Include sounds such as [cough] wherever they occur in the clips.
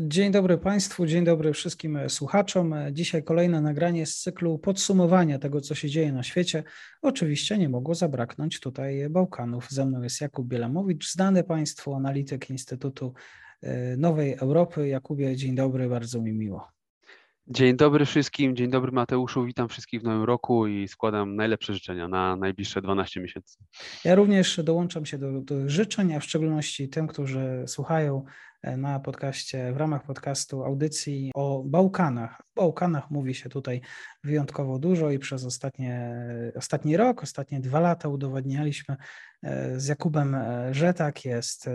Dzień dobry Państwu, dzień dobry wszystkim słuchaczom. Dzisiaj kolejne nagranie z cyklu podsumowania tego, co się dzieje na świecie. Oczywiście nie mogło zabraknąć tutaj Bałkanów. Ze mną jest Jakub Bielamowicz, znany Państwu analityk Instytutu e, Nowej Europy. Jakubie, dzień dobry, bardzo mi miło. Dzień dobry wszystkim, dzień dobry Mateuszu, witam wszystkich w nowym roku i składam najlepsze życzenia na najbliższe 12 miesięcy. Ja również dołączam się do, do życzeń, a w szczególności tym, którzy słuchają na podcaście, w ramach podcastu audycji o Bałkanach. O Bałkanach mówi się tutaj wyjątkowo dużo i przez ostatnie, ostatni rok, ostatnie dwa lata udowadnialiśmy e, z Jakubem, e, że tak jest. E,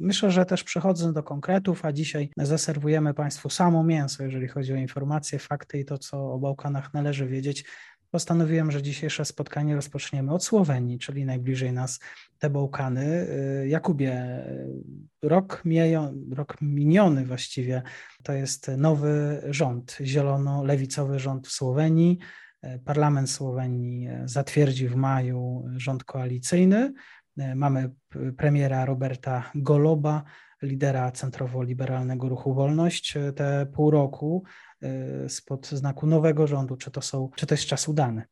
myślę, że też przechodząc do konkretów, a dzisiaj zaserwujemy Państwu samo mięso, jeżeli chodzi o informacje, fakty i to, co o Bałkanach należy wiedzieć postanowiłem, że dzisiejsze spotkanie rozpoczniemy od Słowenii, czyli najbliżej nas te Bałkany. Y, Jakubie, y, rok, miejo, rok miniony właściwie to jest nowy rząd, zielono-lewicowy rząd w Słowenii. Y, Parlament Słowenii zatwierdził w maju rząd koalicyjny. Mamy premiera Roberta Goloba, lidera centrowo-liberalnego ruchu Wolność. Te pół roku spod znaku nowego rządu, czy to, są, czy to jest czas udany.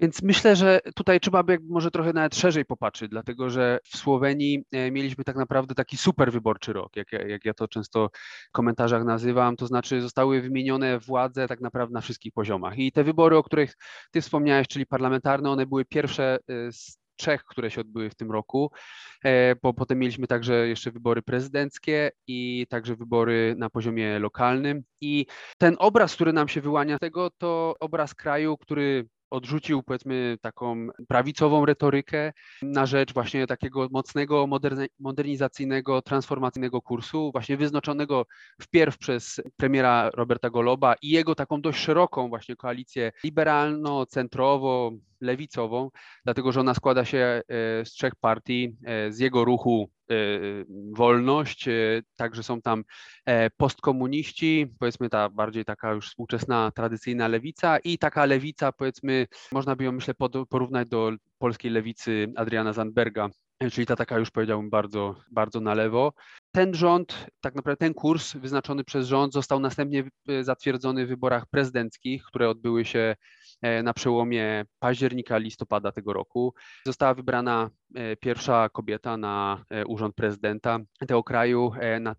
Więc myślę, że tutaj trzeba by może trochę nawet szerzej popatrzeć, dlatego że w Słowenii e, mieliśmy tak naprawdę taki super wyborczy rok, jak ja, jak ja to często w komentarzach nazywam, to znaczy zostały wymienione władze tak naprawdę na wszystkich poziomach. I te wybory, o których ty wspomniałeś, czyli parlamentarne, one były pierwsze e, z trzech, które się odbyły w tym roku, e, bo potem mieliśmy także jeszcze wybory prezydenckie i także wybory na poziomie lokalnym. I ten obraz, który nam się wyłania tego, to obraz kraju, który odrzucił powiedzmy taką prawicową retorykę na rzecz właśnie takiego mocnego, modernizacyjnego, transformacyjnego kursu, właśnie wyznaczonego wpierw przez premiera Roberta Goloba i jego taką dość szeroką właśnie koalicję liberalno-centrowo, lewicową, dlatego że ona składa się e, z trzech partii, e, z jego ruchu e, wolność, także są tam postkomuniści, powiedzmy ta bardziej taka już współczesna, tradycyjna lewica i taka lewica, powiedzmy, można by ją myślę porównać do polskiej lewicy Adriana Zandberga, czyli ta taka już powiedziałbym bardzo, bardzo na lewo. Ten rząd, tak naprawdę ten kurs wyznaczony przez rząd został następnie zatwierdzony w wyborach prezydenckich, które odbyły się na przełomie października, listopada tego roku. Została wybrana e, pierwsza kobieta na e, urząd prezydenta tego kraju,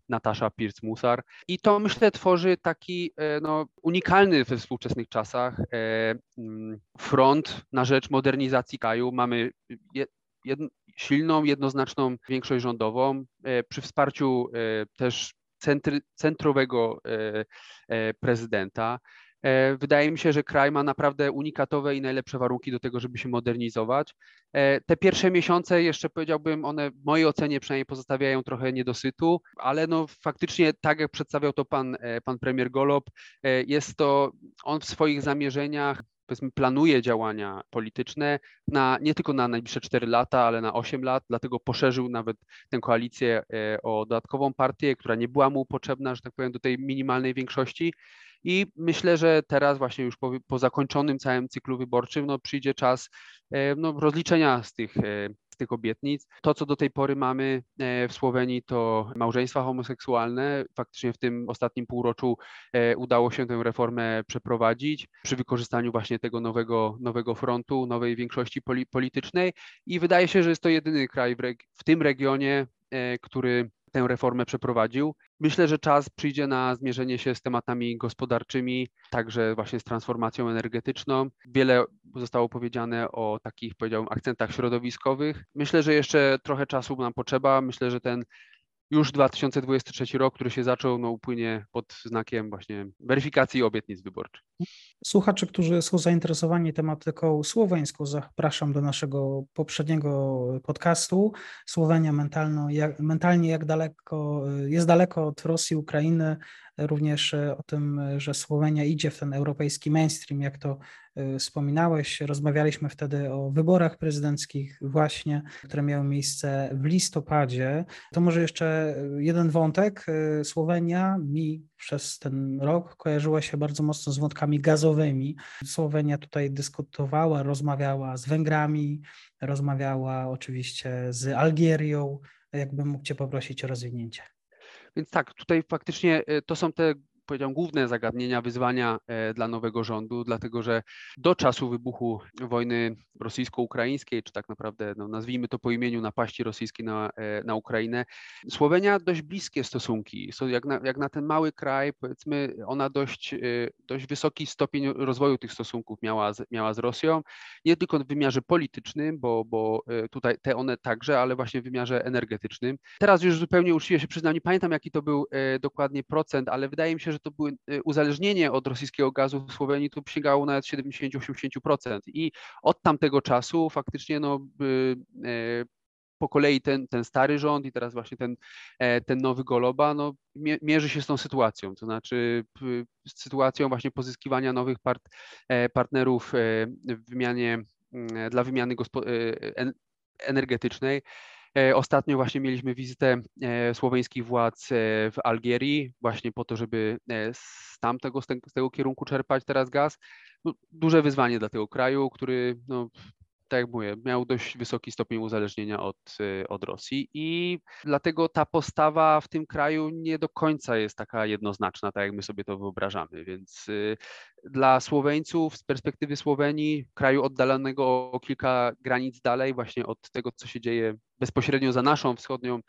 Natasza Pirc-Musar. I to myślę tworzy taki no, unikalny we współczesnych czasach mm, front na rzecz modernizacji kraju. Mamy silną, jednoznaczną większość rządową przy wsparciu też centry, centrowego prezydenta. E, wydaje mi się, że kraj ma naprawdę unikatowe i najlepsze warunki do tego, żeby się modernizować. E, te pierwsze miesiące jeszcze powiedziałbym, one w mojej ocenie przynajmniej pozostawiają trochę niedosytu, ale no faktycznie tak jak przedstawiał to pan, e, pan premier Golob, jest to on w swoich zamierzeniach powiedzmy planuje działania polityczne na, nie tylko na najbliższe 4 lata, ale na 8 lat, dlatego poszerzył nawet tę koalicję o dodatkową partię, która nie była mu potrzebna, że tak powiem, do tej minimalnej większości. I myślę, że teraz właśnie już po, po zakończonym całym cyklu wyborczym no, przyjdzie czas e, no, rozliczenia z tych, e, z tych obietnic. To, co do tej pory mamy e, w Słowenii, to małżeństwa homoseksualne. Faktycznie w tym ostatnim półroczu udało się tę reformę przeprowadzić przy wykorzystaniu właśnie tego nowego, nowego frontu, nowej większości politycznej i wydaje się, że jest to jedyny kraj w, w tym regionie, który tę reformę przeprowadził. Myślę, że czas przyjdzie na zmierzenie się z tematami gospodarczymi, także właśnie z transformacją energetyczną. Wiele zostało powiedziane o takich, powiedziałbym, akcentach środowiskowych. Myślę, że jeszcze trochę czasu nam potrzeba. Myślę, że ten już 2023 rok, który się zaczął, no, upłynie pod znakiem właśnie weryfikacji obietnic wyborczych. Słuchaczy, którzy są zainteresowani tematyką słoweńską, zapraszam do naszego poprzedniego podcastu. Słowenia mentalno, jak, mentalnie jak daleko, jest daleko od Rosji, Ukrainy, również o tym, że Słowenia idzie w ten europejski mainstream, jak to y, wspominałeś. Rozmawialiśmy wtedy o wyborach prezydenckich właśnie, które miały miejsce w listopadzie. To może jeszcze jeden wątek. Słowenia mi przez ten rok kojarzyła się bardzo mocno z wątkami gazowymi. Słowenia tutaj dyskutowała, rozmawiała z Węgrami, rozmawiała oczywiście z Algierią. Jakbym mógł Cię poprosić o rozwinięcie. Więc tak, tutaj faktycznie e, to są te powiedziałem, główne zagadnienia, wyzwania e, dla nowego rządu, dlatego że do czasu wybuchu wojny rosyjsko-ukraińskiej, czy tak naprawdę no, nazwijmy to po imieniu napaści rosyjskiej na, e, na Ukrainę, Słowenia dość bliskie stosunki. Jak na, jak na ten mały kraj, powiedzmy, ona dość, e, dość wysoki stopień rozwoju tych stosunków miała z, miała z Rosją, nie tylko w wymiarze politycznym, bo, bo tutaj te one także, ale właśnie w wymiarze energetycznym. Teraz już zupełnie uczciwie się przyznam, nie pamiętam jaki to był dokładnie procent, ale wydaje mi się, że to były y, uzależnienie od rosyjskiego gazu w Słowenii to sięgało nawet 70-80%. I od tamtego czasu faktycznie no, e, po kolei ten, ten stary rząd i teraz właśnie ten, e, ten nowy Goloba no, mierzy się z tą sytuacją, to znaczy z sytuacją właśnie pozyskiwania nowych part, e, partnerów w wymianie, mm, dla wymiany energetycznej. E, ostatnio właśnie mieliśmy wizytę e, słoweńskich władz e, w Algierii, właśnie po to, żeby z tamtego, z tego, kierunku czerpać teraz gaz. No, duże wyzwanie dla tego kraju, który no, tak jak mówię, miał dość wysoki stopień uzależnienia od, y, od Rosji i dlatego ta postawa w tym kraju nie do końca jest taka jednoznaczna, tak jak my sobie to wyobrażamy. Więc y, dla Słoweńców z perspektywy Słowenii, kraju oddalonego o kilka granic dalej, właśnie od tego, co się dzieje bezpośrednio za naszą wschodnią,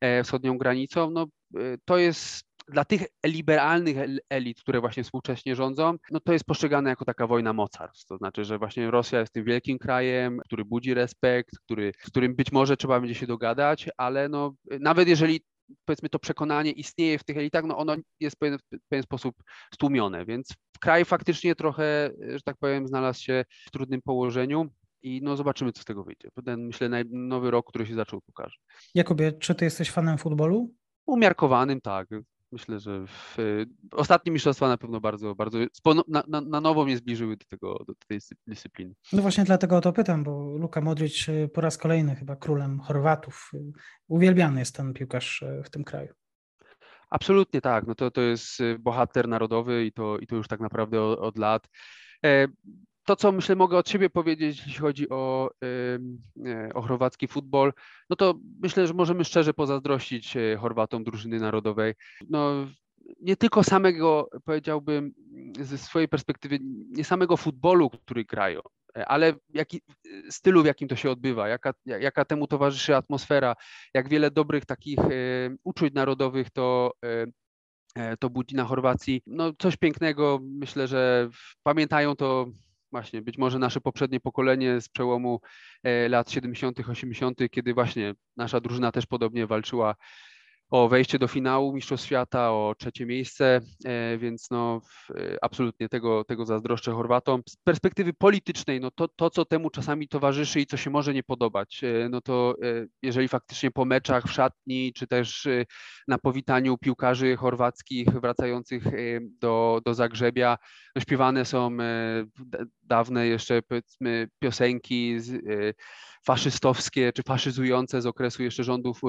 e, wschodnią granicą, no, y, to jest dla tych liberalnych elit, które właśnie współcześnie rządzą, no to jest postrzegane jako taka wojna mocarstw. To znaczy, że właśnie Rosja jest tym wielkim krajem, który budzi respekt, który, z którym być może trzeba będzie się dogadać, ale no, nawet jeżeli powiedzmy to przekonanie istnieje w tych elitach, no ono jest w pewien, w pewien sposób stłumione, więc kraj faktycznie trochę, że tak powiem, znalazł się w trudnym położeniu. I no zobaczymy, co z tego wyjdzie. Ten, myślę, nowy rok, który się zaczął, pokaże. Jakubie, czy ty jesteś fanem futbolu? Umiarkowanym, tak. Myślę, że w, ostatnie mistrzostwa na pewno bardzo, bardzo na, na, na, nowo mnie zbliżyły do, tego, do tej dyscypliny. No właśnie dlatego o to pytam, bo Luka Modric y, po raz kolejny chyba królem Chorwatów. Y, uwielbiany jest ten piłkarz w tym kraju. Absolutnie tak. No to, to jest bohater narodowy i to, i to już tak naprawdę od, od lat. To, co myślę, mogę od siebie powiedzieć, jeśli chodzi o, e, o chorwacki futbol, no to myślę, że możemy szczerze pozazdrościć e, Chorwatom drużyny narodowej. No, nie tylko samego, powiedziałbym, ze swojej perspektywy, nie samego futbolu, który grają, ale jaki, stylu, w jakim to się odbywa, jaka, jaka temu towarzyszy atmosfera, jak wiele dobrych takich e, uczuć narodowych to to budzi na Chorwacji. No coś pięknego, myślę, że pamiętają to właśnie być może nasze poprzednie pokolenie z przełomu e, lat 70., 80., kiedy właśnie nasza drużyna też podobnie walczyła o wejście do finału Mistrzostw Świata, o trzecie miejsce, e, więc no e, absolutnie tego, tego zazdroszczę Chorwatom. Z perspektywy politycznej, no to, to, co temu czasami towarzyszy i co się może nie podobać, no to jeżeli faktycznie po meczach w szatni, czy też na powitaniu piłkarzy chorwackich wracających do, do Zagrzebia, no śpiewane są dawne jeszcze powiedzmy piosenki faszystowskie czy faszyzujące z okresu jeszcze rządów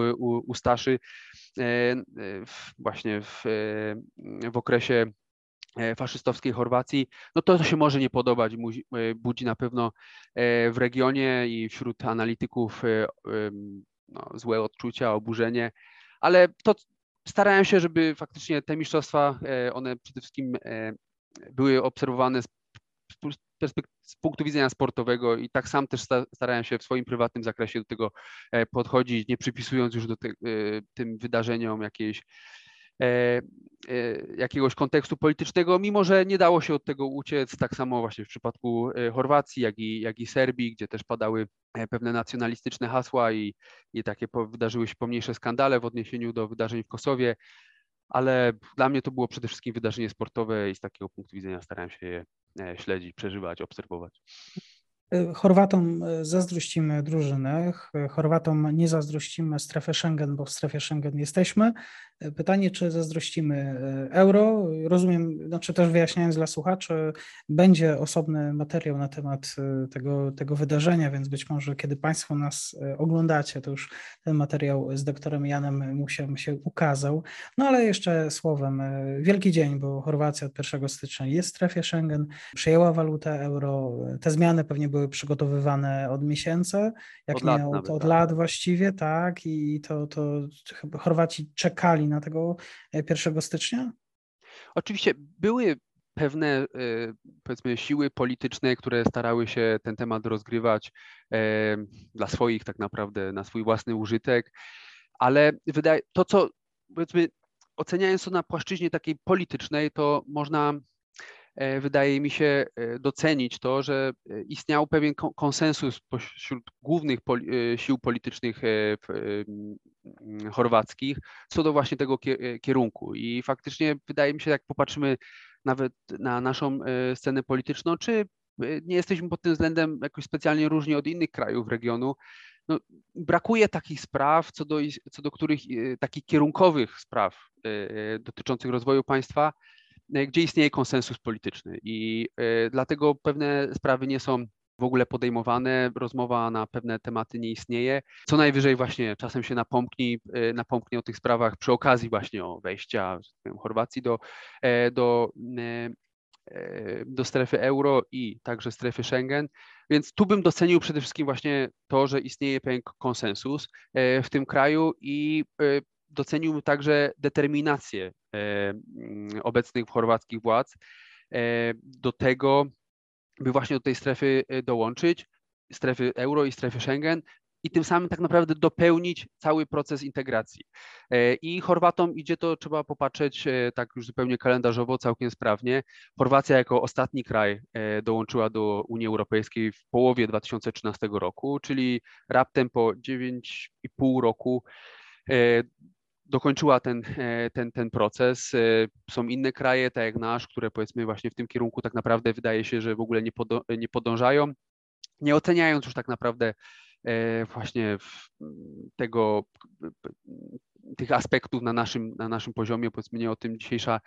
Ustaszy e, właśnie w, w okresie e, faszystowskiej Chorwacji, no to, to się może nie podobać, e, budzi na pewno w regionie i wśród analityków no, złe odczucia, oburzenie, ale to starałem się, żeby faktycznie te mistrzostwa, one przede wszystkim były obserwowane z z punktu widzenia sportowego i tak sam też starałem się w swoim prywatnym zakresie do tego e, podchodzić, nie przypisując już do ty, e, tym wydarzeniom jakiejś e, jakiegoś kontekstu politycznego, mimo że nie dało się od tego uciec, tak samo właśnie w przypadku Chorwacji, jak i, jak i Serbii, gdzie też padały pewne nacjonalistyczne hasła i, i takie wydarzyły się pomniejsze skandale w odniesieniu do wydarzeń w Kosowie, ale dla mnie to było przede wszystkim wydarzenie sportowe i z takiego punktu widzenia starałem się je śledzić, przeżywać, obserwować. Y, Chorwatom y, zazdrościmy drużyny, Chorwatom nie zazdrościmy strefy Schengen, bo w strefie Schengen jesteśmy. Y, pytanie, czy zazdrościmy euro? Rozumiem, znaczy też wyjaśniając dla słuchaczy, będzie osobny materiał na temat tego, tego wydarzenia, więc być może kiedy Państwo nas oglądacie, to już ten materiał z doktorem Janem Musiem się ukazał. No ale jeszcze słowem, wielki dzień, bo Chorwacja od 1 stycznia jest w strefie Schengen, przyjęła walutę euro, te zmiany pewnie były przygotowywane od miesięcy, jak od nie lat od, nawet, od tak. lat właściwie, tak, i to, to Chorwaci czekali na tego 1 e, stycznia? Oczywiście były pewne, e, powiedzmy, siły polityczne, które starały się ten temat rozgrywać e, dla swoich, tak naprawdę, na swój własny użytek, ale wydaje, to co, powiedzmy, oceniając to na płaszczyźnie takiej politycznej, to można wydaje mi się docenić to, że istniał pewien konsensus pośród głównych sił politycznych chorwackich co do właśnie tego kierunku. I faktycznie wydaje mi się, jak popatrzymy nawet na naszą scenę polityczną, czy nie jesteśmy pod tym względem jakoś specjalnie różni od innych krajów regionu. No, brakuje takich spraw, co do, co do których takich kierunkowych spraw dotyczących rozwoju państwa, E, gdzie istnieje konsensus polityczny i e, dlatego pewne sprawy nie są w ogóle podejmowane, rozmowa na pewne tematy nie istnieje. Co najwyżej właśnie czasem się napomknie, napomknie o tych sprawach przy okazji właśnie o wejścia wiem, Chorwacji do, e, do, do strefy euro i także strefy Schengen. Więc tu bym docenił przede wszystkim właśnie to, że istnieje pewien konsensus w tym kraju i doceniłbym także determinację e, mm, obecnych chorwackich władz e, do tego, by właśnie do tej strefy e, dołączyć, strefy euro i strefy Schengen, i tym samym tak naprawdę dopełnić cały proces integracji. I Chorwatom idzie to, trzeba popatrzeć tak już zupełnie kalendarzowo, całkiem sprawnie. Chorwacja jako ostatni kraj dołączyła do Unii Europejskiej w połowie 2013 roku, czyli raptem po 9,5 roku dokończyła ten, e, ten, ten proces. E, są inne kraje, tak jak nasz, które powiedzmy właśnie w tym kierunku tak naprawdę wydaje się, że w ogóle nie, podo, nie podążają, nie oceniając już tak naprawdę e, właśnie tego, tych aspektów na naszym, na naszym poziomie, powiedzmy nie o tym dzisiejsza,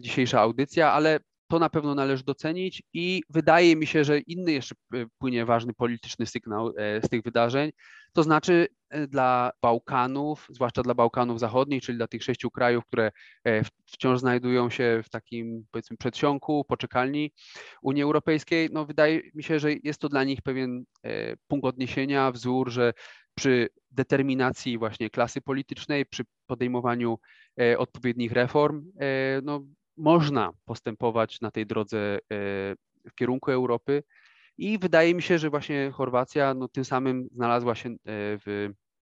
dzisiejsza audycja, ale to na pewno należy docenić i wydaje mi się, że inny jeszcze płynie ważny polityczny sygnał z tych wydarzeń, to znaczy e, dla Bałkanów, zwłaszcza dla Bałkanów Zachodnich, czyli dla tych sześciu krajów, które e, wciąż znajdują się w takim powiedzmy przedsionku, poczekalni Unii Europejskiej, no wydaje mi się, że jest to dla nich pewien e, punkt odniesienia, wzór, że przy determinacji właśnie klasy politycznej, przy podejmowaniu odpowiednich reform, no, można postępować na tej drodze w kierunku Europy. I wydaje mi się, że właśnie Chorwacja no, tym samym znalazła się e, w,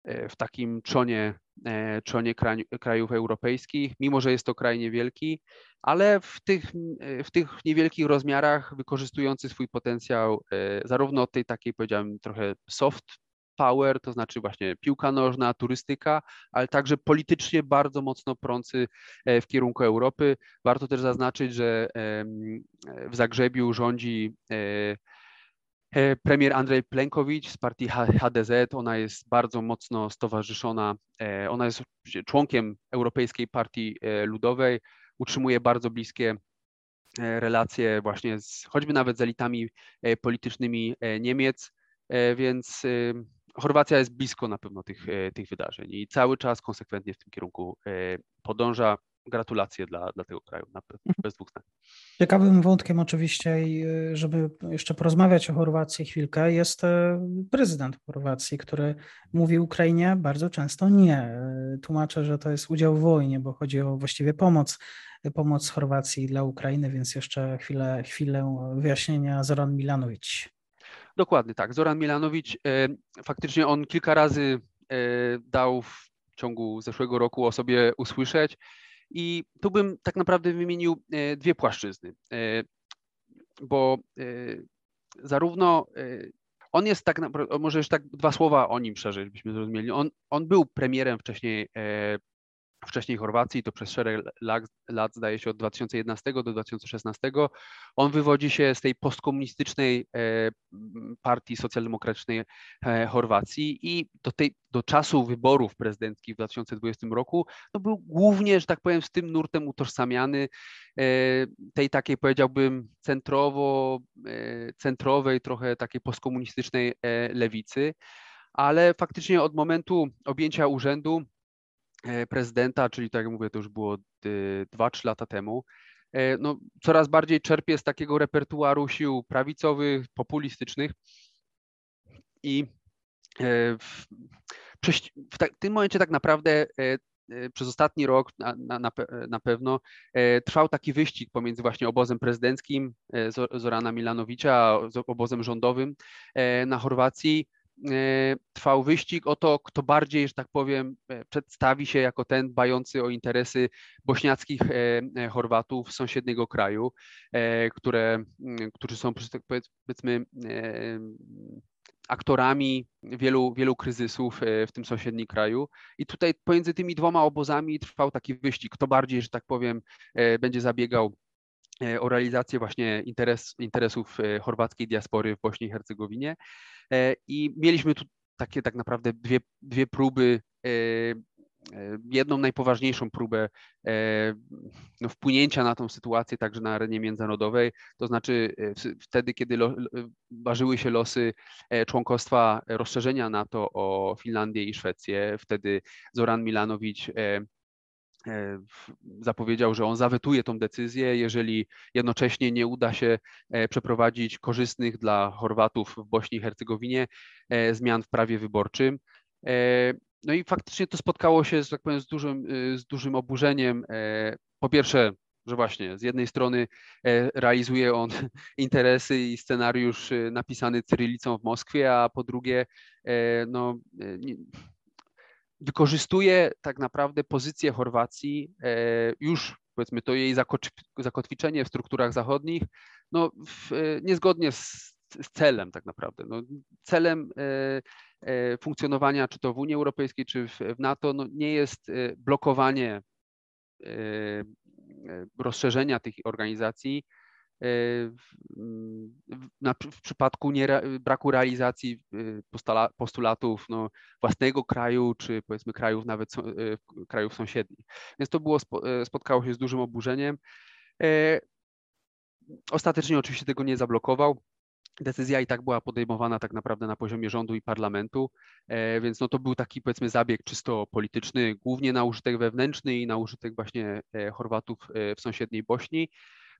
e, w takim czonie, e, czonie krajów europejskich, mimo że jest to kraj niewielki, ale w tych, w tych niewielkich rozmiarach wykorzystujący swój potencjał zarówno od tej takiej, powiedziałem, trochę soft power, to znaczy właśnie piłka nożna, turystyka, ale także politycznie bardzo mocno prący w kierunku Europy. Warto też zaznaczyć, że w Zagrzebiu rządzi premier Andrzej Plenkowicz z partii HDZ, ona jest bardzo mocno stowarzyszona, e, ona jest członkiem Europejskiej Partii e, Ludowej, utrzymuje bardzo bliskie relacje właśnie z, choćby nawet z elitami politycznymi Niemiec, więc Chorwacja jest blisko na pewno tych, tych wydarzeń i cały czas konsekwentnie w tym kierunku podąża gratulacje dla, dla tego kraju, mhm. bez dwóch zdań. Ciekawym wątkiem oczywiście, y, żeby jeszcze porozmawiać o Chorwacji chwilkę, jest e, prezydent Chorwacji, który mówi Ukrainie bardzo często nie. E, tłumaczę, że to jest udział w wojnie, bo chodzi o właściwie pomoc, pomoc Chorwacji dla Ukrainy, więc jeszcze chwilę, chwilę wyjaśnienia Zoran Milanowicz. Dokładnie tak. Zoran Milanowicz, faktycznie on kilka razy dał w ciągu zeszłego roku o sobie usłyszeć. I tu bym tak naprawdę wymienił e, dwie płaszczyzny, e, bo e, zarówno on jest tak może już tak dwa słowa o nim szerzej, żebyśmy zrozumieli. On, on był premierem wcześniej wcześniej Chorwacji, to przez szereg lat, zdaje się od 2011 do 2016. On wywodzi się z tej postkomunistycznej e, partii socjaldemokratycznej e, Chorwacji i do, tej, do czasu wyborów prezydenckich w 2020 roku no był głównie, że tak powiem, z tym nurtem utożsamiany e, tej takiej powiedziałbym centrowo, centrowej, trochę takiej postkomunistycznej lewicy ale faktycznie od momentu objęcia urzędu prezydenta, czyli tak jak mówię, to już było 2-3 lata temu, e, no, coraz bardziej czerpie z takiego repertuaru sił prawicowych, populistycznych i e, w, w, ta, w tym momencie tak naprawdę przez ostatni rok na, na, na, pewno trwał taki wyścig pomiędzy właśnie obozem prezydenckim Zorana Milanowicza a obozem rządowym na Chorwacji. E, trwał wyścig o to, kto bardziej, że tak powiem, e, przedstawi się jako ten dbający o interesy bośniackich e, Chorwatów z sąsiedniego kraju, które, którzy są, tak powiedzmy, aktorami wielu, wielu kryzysów w tym sąsiednim kraju. I tutaj pomiędzy tymi dwoma obozami trwał taki wyścig, kto bardziej, że tak powiem, będzie zabiegał o realizację właśnie interes, interesów chorwackiej diaspory w Bośni i Hercegowinie. E, I mieliśmy tu takie tak naprawdę dwie, dwie próby e, e, jedną najpoważniejszą próbę no, wpłynięcia na tą sytuację także na arenie międzynarodowej, to znaczy wtedy, kiedy lo, ważyły się losy członkostwa rozszerzenia NATO o Finlandię i Szwecję, wtedy Zoran Milanowicz E, zapowiedział, że on zawetuje tą decyzję, jeżeli jednocześnie nie uda się e, przeprowadzić korzystnych dla Chorwatów w Bośni i Hercegowinie e, zmian w prawie wyborczym. No i faktycznie to spotkało się, że tak powiem, z dużym, z dużym oburzeniem. Po pierwsze, że właśnie z jednej strony realizuje on [laughs] interesy i scenariusz napisany cyrylicą w Moskwie, a po drugie, no, wykorzystuje tak naprawdę pozycję Chorwacji, e, już powiedzmy to jej zakotwiczenie w strukturach zachodnich, no w, e, niezgodnie z, z, celem tak naprawdę. No, celem e, funkcjonowania czy to w Unii Europejskiej, czy w, w NATO no, nie jest blokowanie rozszerzenia tych organizacji, w przypadku nie, braku realizacji y, postulatów no, własnego kraju, czy powiedzmy krajów nawet y, krajów sąsiednich. Więc to było, spotkało się z dużym oburzeniem. E, ostatecznie oczywiście tego nie zablokował. Decyzja i tak była podejmowana tak naprawdę na poziomie rządu i parlamentu, e, więc no to był taki powiedzmy zabieg czysto polityczny, głównie na użytek wewnętrzny i na użytek właśnie e, Chorwatów w sąsiedniej Bośni.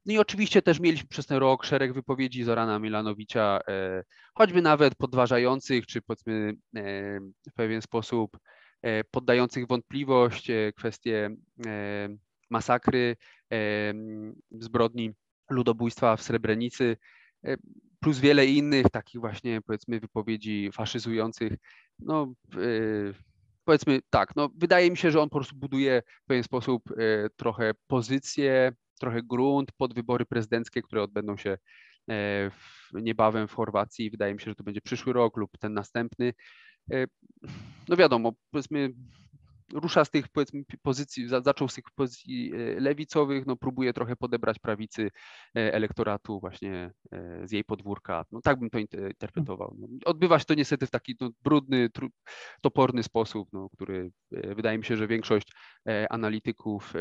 No i oczywiście też mieliśmy przez ten rok szereg wypowiedzi Zorana Milanowicza, e, choćby nawet podważających, czy powiedzmy e, w pewien sposób e, poddających wątpliwość kwestie masakry, zbrodni ludobójstwa w Srebrenicy, plus wiele innych takich właśnie powiedzmy wypowiedzi faszyzujących. No, powiedzmy tak, no, wydaje mi się, że on po prostu buduje w pewien sposób trochę pozycję trochę grunt pod wybory prezydenckie, które odbędą się e, niebawem w Chorwacji. Wydaje mi się, że to będzie przyszły rok lub ten następny. E, no wiadomo, powiedzmy, rusza z tych powiedzmy pozycji, zaczął z tych pozycji e, lewicowych, no próbuje trochę podebrać prawicy elektoratu właśnie z jej podwórka. No tak bym to interpretował. No, odbywa się to niestety w taki no, brudny, toporny sposób, no, który wydaje mi się, że większość analityków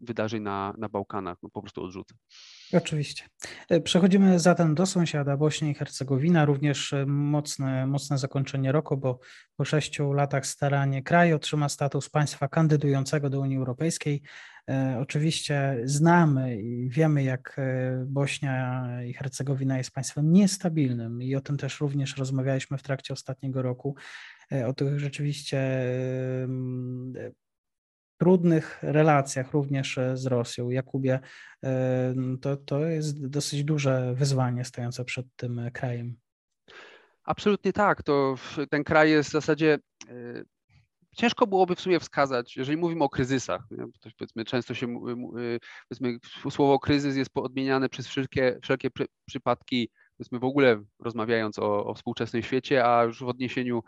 wydarzeń na, na Bałkanach no, po prostu odrzucę. Oczywiście. E, przechodzimy zatem do sąsiada Bośni i Hercegowina, również e, mocne, mocne zakończenie roku, bo po sześciu latach staranie kraj otrzyma status państwa kandydującego do Unii Europejskiej. E, oczywiście znamy i wiemy, jak Bośnia i Hercegowina jest państwem niestabilnym i o tym też również rozmawialiśmy w trakcie ostatniego roku, o tych rzeczywiście trudnych relacjach również e, z Rosją. Jakubie, e, to, to jest dosyć duże wyzwanie stojące przed tym e, krajem. Absolutnie tak. To ten kraj jest w zasadzie ciężko byłoby w sumie wskazać, jeżeli mówimy o kryzysach, to powiedzmy, często się powiedzmy, słowo kryzys jest odmieniane przez wszelkie, wszelkie przy, przypadki powiedzmy w ogóle rozmawiając o, o współczesnym świecie, a już w odniesieniu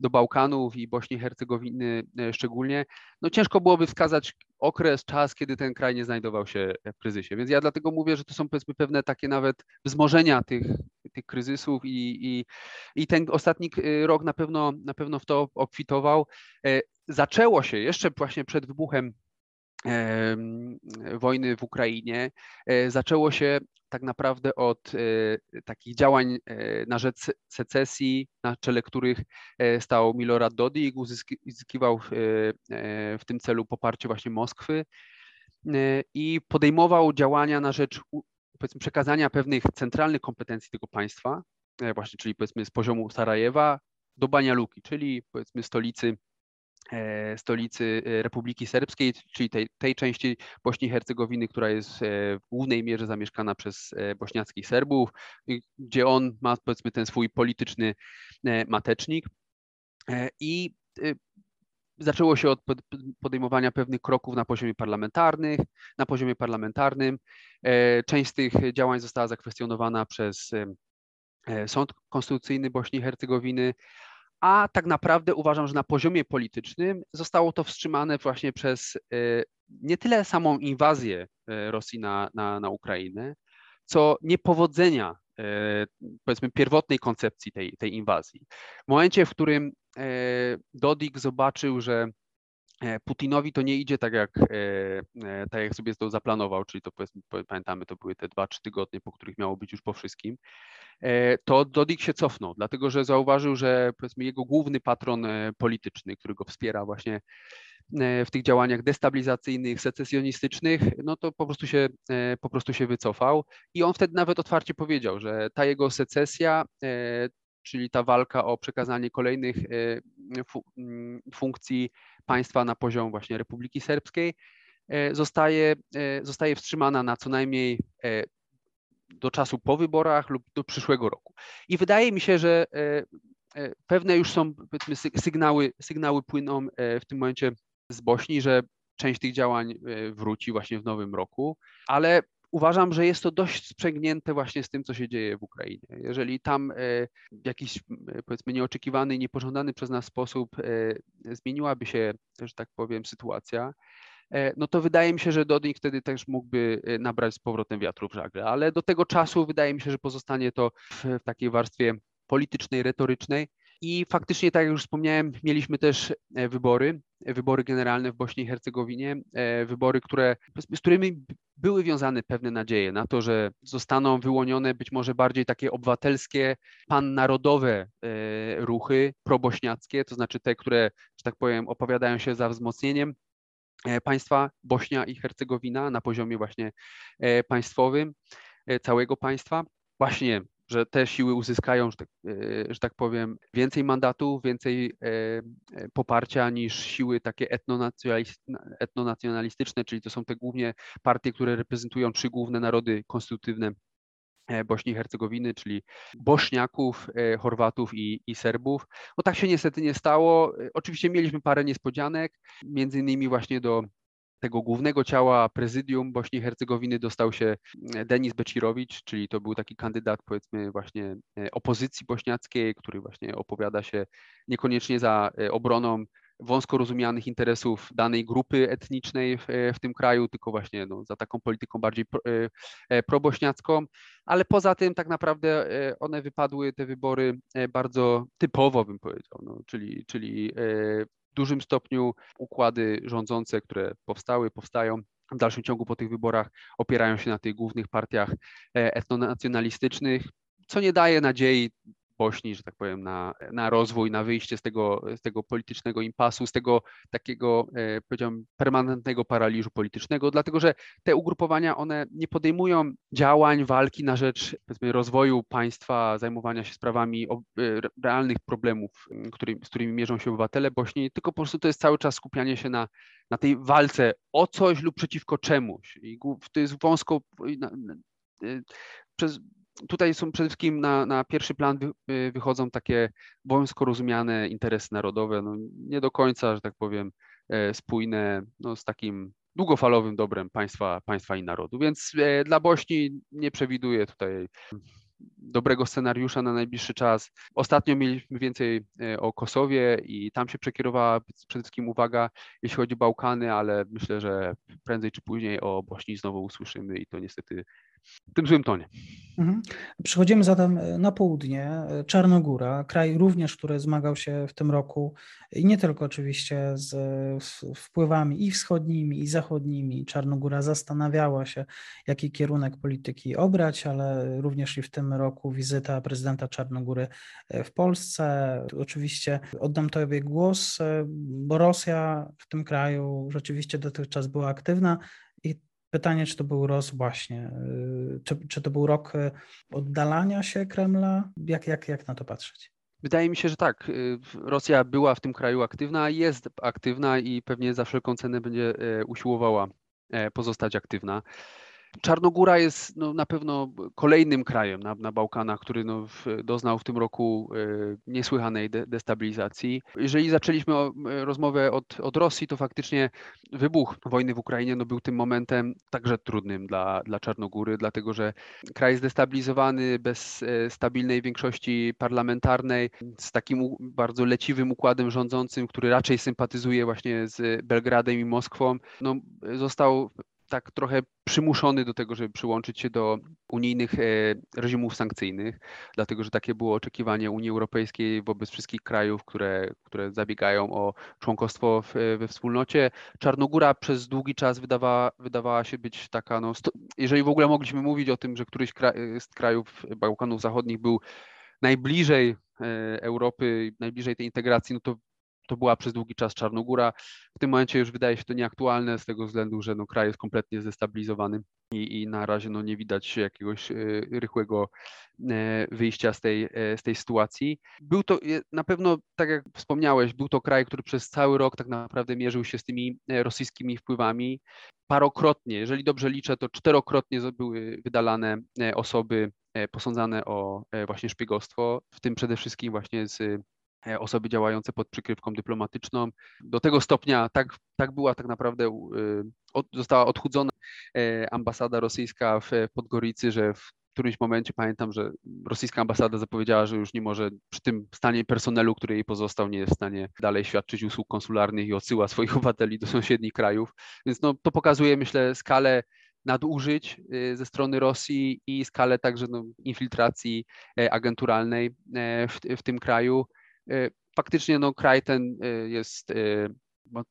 do Bałkanów i Bośni i Hercegowiny e, szczególnie, no ciężko byłoby wskazać okres, czas, kiedy ten kraj nie znajdował się w kryzysie. Więc ja dlatego mówię, że to są powiedzmy pewne takie nawet wzmożenia tych, tych kryzysów i, i, i ten ostatni e, rok na pewno, na pewno w to obfitował. E, zaczęło się jeszcze właśnie przed wybuchem wojny w Ukrainie. Zaczęło się tak naprawdę od e, takich działań e, na rzecz secesji, na czele których e, stał Milorad Dodik, uzyskiwał w tym celu poparcie właśnie Moskwy i podejmował działania na rzecz powiedzmy, przekazania pewnych centralnych kompetencji tego państwa, właśnie, czyli powiedzmy z poziomu Sarajewa do Banialuki, czyli powiedzmy stolicy E, stolicy e, Republiki Serbskiej, czyli tej, tej części Bośni i Hercegowiny, która jest e, w głównej mierze zamieszkana przez bośniackich Serbów, gdzie on ma powiedzmy ten swój polityczny matecznik. I zaczęło się od podejmowania pewnych kroków na poziomie parlamentarnych, na poziomie parlamentarnym. Część z tych działań została zakwestionowana przez Sąd Konstytucyjny Bośni i Hercegowiny, a tak naprawdę uważam, że na poziomie politycznym zostało to wstrzymane właśnie przez e, nie tyle samą inwazję e, Rosji na, na, na Ukrainę, co niepowodzenia e, powiedzmy pierwotnej koncepcji tej, tej inwazji. W momencie, w którym Dodik zobaczył, że Putinowi to nie idzie tak jak, tak jak sobie to zaplanował, czyli to pamiętamy, to były te dwa, trzy tygodnie, po których miało być już po wszystkim. E, to Dodik się cofnął, dlatego że zauważył, że powiedzmy jego główny patron e, polityczny, który go wspiera właśnie e, w tych działaniach destabilizacyjnych, secesjonistycznych, no to po prostu się, po prostu się wycofał i on wtedy nawet otwarcie powiedział, że ta jego secesja, czyli ta walka o przekazanie kolejnych funkcji państwa na poziom właśnie Republiki Serbskiej, zostaje, zostaje wstrzymana na co najmniej do czasu po wyborach lub do przyszłego roku. I wydaje mi się, że pewne już są powiedzmy, sygnały, sygnały płyną w tym momencie z Bośni, że część tych działań wróci właśnie w nowym roku, ale uważam, że jest to dość sprzęgnięte właśnie z tym, co się dzieje w Ukrainie. Jeżeli tam w jakiś powiedzmy nieoczekiwany, niepożądany przez nas sposób zmieniłaby się, że tak powiem, sytuacja, E, no to wydaje mi się, że Dodik wtedy też mógłby e, nabrać z powrotem wiatru w żagle, ale do tego czasu wydaje mi się, że pozostanie to w takiej warstwie politycznej, retorycznej. I faktycznie, tak jak już wspomniałem, mieliśmy też e, wybory, wybory generalne w Bośni i Hercegowinie, wybory, które, z którymi były wiązane pewne nadzieje na to, że zostaną wyłonione być może bardziej takie obywatelskie, pannarodowe ruchy probośniackie, to znaczy te, które, że tak powiem, opowiadają się za wzmocnieniem E, państwa Bośnia i Hercegowina na poziomie właśnie e, państwowym, e, całego państwa. Właśnie, że te siły uzyskają, że tak, że tak powiem, więcej mandatów, więcej poparcia niż siły takie etnonacjonalistyczne, czyli to są te głównie partie, które reprezentują trzy główne narody konstytutywne E, Bośni i Hercegowiny, czyli Bośniaków, e, Chorwatów i, i, Serbów. No tak się niestety nie stało. E, oczywiście mieliśmy parę niespodzianek, między innymi właśnie do tego głównego ciała prezydium Bośni i Hercegowiny dostał się Denis Becirowicz, czyli to był taki kandydat powiedzmy właśnie opozycji bośniackiej, który właśnie opowiada się niekoniecznie za obroną wąsko rozumianych interesów danej grupy etnicznej w, w tym kraju, tylko właśnie no, za taką polityką bardziej pro, e, e, probośniacką, ale poza tym tak naprawdę e, one wypadły, te wybory bardzo typowo bym powiedział, no, czyli, czyli w dużym stopniu układy rządzące, które powstały, powstają. W dalszym ciągu po tych wyborach opierają się na tych głównych partiach etnonacjonalistycznych, co nie daje nadziei Bośni, że tak powiem, na, na rozwój, na wyjście z tego, z tego politycznego impasu, z tego takiego, e, powiedziałbym, permanentnego paraliżu politycznego, dlatego że te ugrupowania, one nie podejmują działań, walki na rzecz rozwoju państwa, zajmowania się sprawami e, realnych problemów, który, z którymi mierzą się obywatele Bośni, tylko po prostu to jest cały czas skupianie się na, na tej walce o coś lub przeciwko czemuś. I to jest wąsko e, przez tutaj są przede wszystkim na, na pierwszy plan y, wychodzą takie wąsko rozumiane interesy narodowe, no nie do końca, że tak powiem, e, spójne no, z takim długofalowym dobrem państwa, państwa i narodu. Więc e, dla Bośni nie przewiduję tutaj dobrego scenariusza na najbliższy czas. Ostatnio mieliśmy więcej o Kosowie i tam się przekierowała przede wszystkim uwaga, jeśli chodzi o Bałkany, ale myślę, że prędzej czy później o Bośni znowu usłyszymy i to niestety w tym złym tonie. Mhm. Przechodzimy zatem e, na południe. E, Czarnogóra, kraj również, który zmagał się w tym roku i nie tylko oczywiście z, wpływami i wschodnimi, i zachodnimi. Czarnogóra zastanawiała się, jaki kierunek polityki obrać, ale również i w tym roku wizyta prezydenta Czarnogóry e, w Polsce. Oczywiście oddam Tobie głos, bo Rosja w tym kraju rzeczywiście dotychczas była aktywna Pytanie, czy to był rok właśnie, y, czy, czy to był rok y, oddalania się Kremla? Jak, jak, jak na to patrzeć? Wydaje mi się, że tak. Y, Rosja była w tym kraju aktywna, jest aktywna i pewnie za wszelką cenę będzie usiłowała pozostać aktywna. Czarnogóra jest no, na pewno kolejnym krajem na, na Bałkanach, który no, w, doznał w tym roku y, niesłychanej de, destabilizacji. Jeżeli zaczęliśmy o, e, rozmowę od, od Rosji, to faktycznie wybuch wojny w Ukrainie no, był tym momentem także trudnym dla, dla Czarnogóry, dlatego że kraj zdestabilizowany, bez e, stabilnej większości parlamentarnej, z takim bardzo leciwym układem rządzącym, który raczej sympatyzuje właśnie z Belgradem i Moskwą, no, został tak trochę przymuszony do tego, żeby przyłączyć się do unijnych e, reżimów sankcyjnych, dlatego że takie było oczekiwanie Unii Europejskiej wobec wszystkich krajów, które, które zabiegają o członkostwo w, we wspólnocie. Czarnogóra przez długi czas wydawała, wydawała się być taka, no, jeżeli w ogóle mogliśmy mówić o tym, że któryś z krajów Bałkanów Zachodnich był najbliżej e, Europy, najbliżej tej integracji, no to to była przez długi czas Czarnogóra. W tym momencie już wydaje się to nieaktualne z tego względu, że no, kraj jest kompletnie zdestabilizowany i, i na razie no, nie widać jakiegoś y, rychłego y, wyjścia z tej, y, z tej sytuacji. Był to na pewno, tak jak wspomniałeś, był to kraj, który przez cały rok tak naprawdę mierzył się z tymi rosyjskimi wpływami. Parokrotnie, jeżeli dobrze liczę, to czterokrotnie były wydalane osoby posądzane o właśnie szpiegostwo, w tym przede wszystkim właśnie z osoby działające pod przykrywką dyplomatyczną. Do tego stopnia tak, tak była tak naprawdę, y, została odchudzona e, ambasada rosyjska w Podgoricy, że w którymś momencie pamiętam, że rosyjska ambasada zapowiedziała, że już nie może przy tym stanie personelu, który jej pozostał, nie jest w stanie dalej świadczyć usług konsularnych i odsyła swoich [laughs] obywateli do sąsiednich krajów. Więc no, to pokazuje, myślę, skalę nadużyć ze strony Rosji i skalę także no, infiltracji e, agenturalnej w, w tym kraju. E, faktycznie no, kraj ten e, jest e,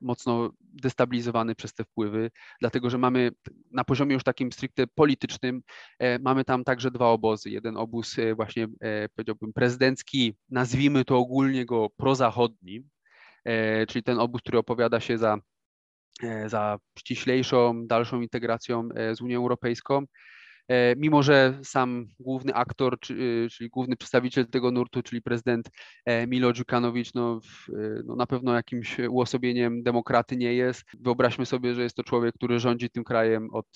mocno destabilizowany przez te wpływy, dlatego że mamy na poziomie już takim stricte politycznym, mamy tam także dwa obozy. Jeden obóz właśnie powiedziałbym prezydencki, nazwijmy to ogólnie go prozachodni, czyli ten obóz, który opowiada się za, za ściślejszą, dalszą integracją z Unią Europejską mimo że sam główny aktor, y, czyli główny przedstawiciel tego nurtu, czyli prezydent e, Milo Dżukanowicz, no, no, na pewno jakimś uosobieniem demokraty nie jest. Wyobraźmy sobie, że jest to człowiek, który rządzi tym krajem od,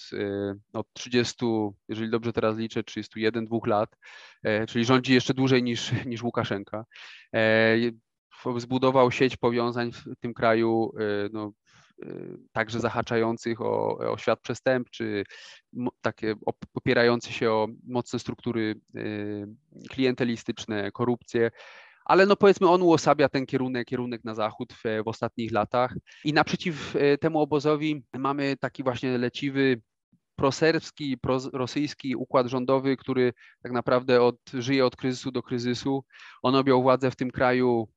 od 30, jeżeli dobrze teraz liczę, 31-2 lat, e, czyli rządzi jeszcze dłużej niż, [laughs] niż Łukaszenka zbudował sieć powiązań w tym kraju no, także zahaczających o, o świat przestępczy, takie opierające się o mocne struktury y, klientelistyczne, korupcję ale no powiedzmy on uosabia ten kierunek, kierunek na zachód w, w ostatnich latach i naprzeciw y, temu obozowi mamy taki właśnie leciwy proserbski, prorosyjski układ rządowy, który tak naprawdę od, żyje od kryzysu do kryzysu. On objął władzę w tym kraju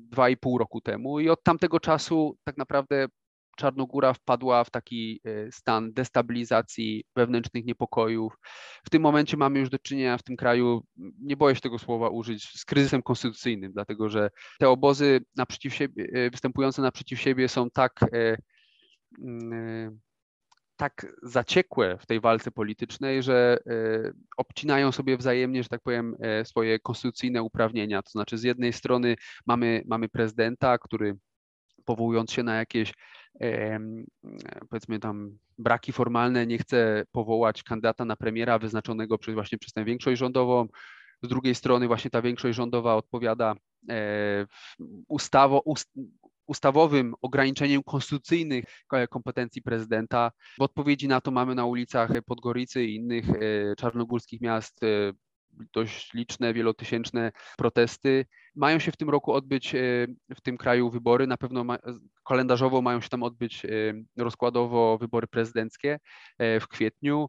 dwa i pół roku temu i od tamtego czasu tak naprawdę Czarnogóra wpadła w taki e, stan destabilizacji, wewnętrznych niepokojów. W tym momencie mamy już do czynienia w tym kraju, nie boję się tego słowa użyć, z kryzysem konstytucyjnym, dlatego że te obozy naprzeciw siebie, e, występujące naprzeciw siebie są tak e, tak zaciekłe w tej walce politycznej, że e, obcinają sobie wzajemnie, że tak powiem, e, swoje konstytucyjne uprawnienia. To znaczy, z jednej strony mamy, mamy prezydenta, który powołując się na jakieś powiedzmy tam braki formalne, nie chce powołać kandydata na premiera wyznaczonego przez właśnie przez tę większość rządową. Z drugiej strony właśnie ta większość rządowa odpowiada e, ustawo, ustawowym ograniczeniem konstytucyjnych kompetencji prezydenta. W odpowiedzi na to mamy na ulicach Podgoricy i innych czarnogórskich miast dość liczne, wielotysięczne protesty. Mają się w tym roku odbyć w tym kraju wybory, na pewno ma, kalendarzowo mają się tam odbyć rozkładowo wybory prezydenckie w kwietniu.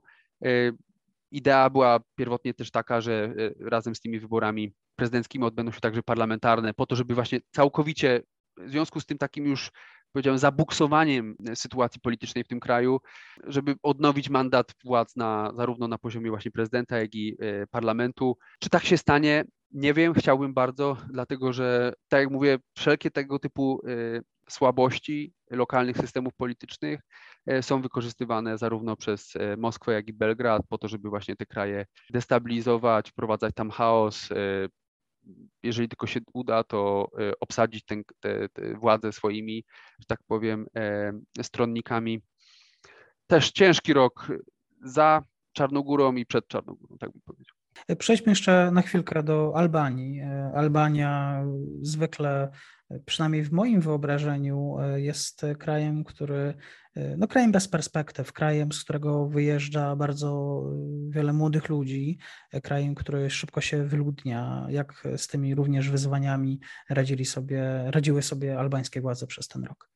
Idea była pierwotnie też taka, że e, razem z tymi wyborami prezydenckimi odbędą się także parlamentarne, po to, żeby właśnie całkowicie w związku z tym takim już powiedziałem, zabuksowaniem sytuacji politycznej w tym kraju, żeby odnowić mandat władz na, zarówno na poziomie właśnie prezydenta, jak i e, parlamentu. Czy tak się stanie? Nie wiem, chciałbym bardzo, dlatego że, tak jak mówię, wszelkie tego typu e, słabości lokalnych systemów politycznych e, są wykorzystywane zarówno przez Moskwę, jak i Belgrad po to, żeby właśnie te kraje destabilizować, wprowadzać tam chaos. E, jeżeli tylko się uda, to obsadzić ten, te, te władze swoimi, że tak powiem, stronnikami. Też ciężki rok za Czarnogórą i przed Czarnogórą, tak bym. Przejdźmy jeszcze na chwilkę do Albanii. Albania zwykle przynajmniej w moim wyobrażeniu, e, jest krajem, który, e, no krajem bez perspektyw, krajem, z którego wyjeżdża bardzo wiele młodych ludzi, e, krajem, który szybko się wyludnia. Jak z tymi również wyzwaniami radzili sobie, radziły sobie albańskie władze przez ten rok?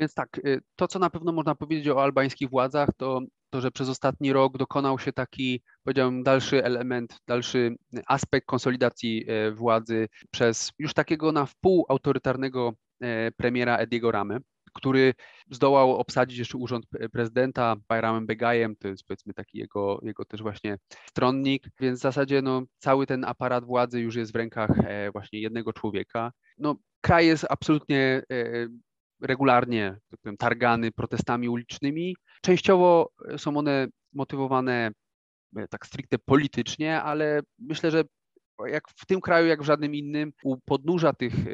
Więc tak, to co na pewno można powiedzieć o albańskich władzach, to to, że przez ostatni rok dokonał się taki, powiedziałbym, dalszy element, dalszy aspekt konsolidacji e, władzy przez już takiego na wpół autorytarnego e, premiera Ediego Ramy, który zdołał obsadzić jeszcze urząd prezydenta Bayramem Begajem, to jest powiedzmy taki jego, jego też właśnie stronnik, więc w zasadzie no, cały ten aparat władzy już jest w rękach e, właśnie jednego człowieka. No, kraj jest absolutnie regularnie tak powiem, targany protestami ulicznymi. Częściowo są one motywowane e, tak stricte politycznie, ale myślę, że jak w tym kraju, jak w żadnym innym, u podnóża tych e,